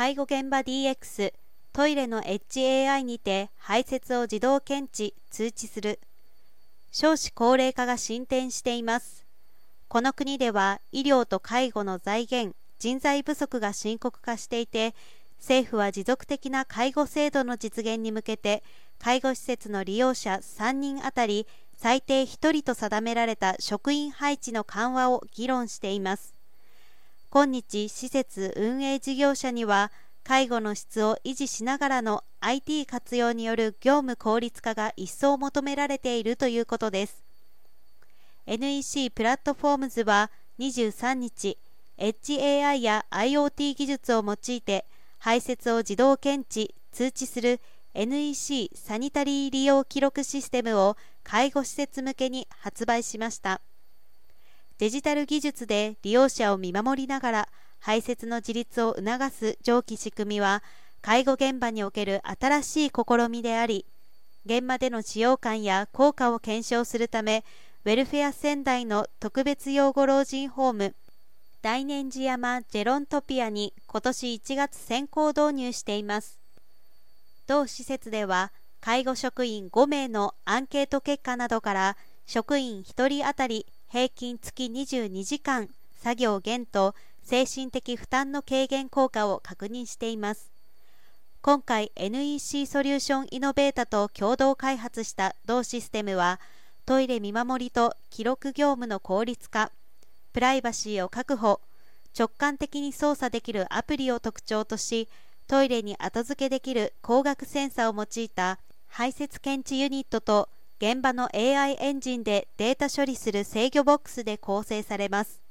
介護現場 DX トイレの HAI にて排泄を自動検知通知する。少子高齢化が進展しています。この国では医療と介護の財源人材不足が深刻化していて政府は持続的な介護制度の実現に向けて介護施設の利用者3人あたり最低1人と定められた職員配置の緩和を議論しています。今日施設運営事業者には介護の質を維持しながらの IT 活用による業務効率化が一層求められているということです。NEC プラットフォームズは23日 HAI や IoT 技術を用いて排泄を自動検知通知する NEC サニタリー利用記録システムを介護施設向けに発売しました。デジタル技術で利用者を見守りながら排泄の自立を促す上記仕組みは介護現場における新しい試みであり現場での使用感や効果を検証するためウェルフェア仙台の特別養護老人ホーム大年寺山ジェロントピアに今年1月先行導入しています。同施設では介護職員5名のアンケート結果などから職員1人当たり平均月22時間作業減と精神的負担の軽減効果を確認しています。今回 NEC ソリューションイノベータと共同開発した同システムはトイレ見守りと記録業務の効率化プライバシーを確保直感的に操作できるアプリを特徴としトイレに後付けできる光学センサーを用いた排泄検知ユニットと現場の AI エンジンでデータ処理する制御ボックスで構成されます。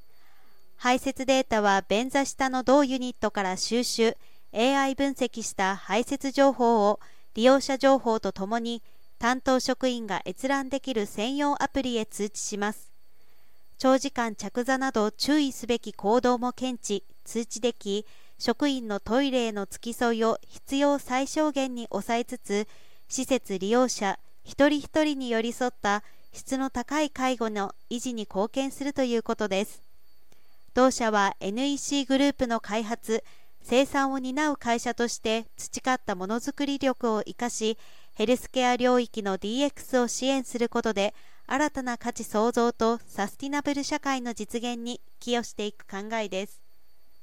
排泄データは便座下の同ユニットから収集 AI 分析した排泄情報を利用者情報とともに担当職員が閲覧できる専用アプリへ通知します。長時間着座など注意すべき行動も検知通知でき職員のトイレへの付き添いを必要最小限に抑えつつ施設利用者一人一人に寄り添った質の高い介護の維持に貢献するということです。同社は NEC グループの開発生産を担う会社として培ったものづくり力を生かしヘルスケア領域の DX を支援することで新たな価値創造とサスティナブル社会の実現に寄与していく考えです。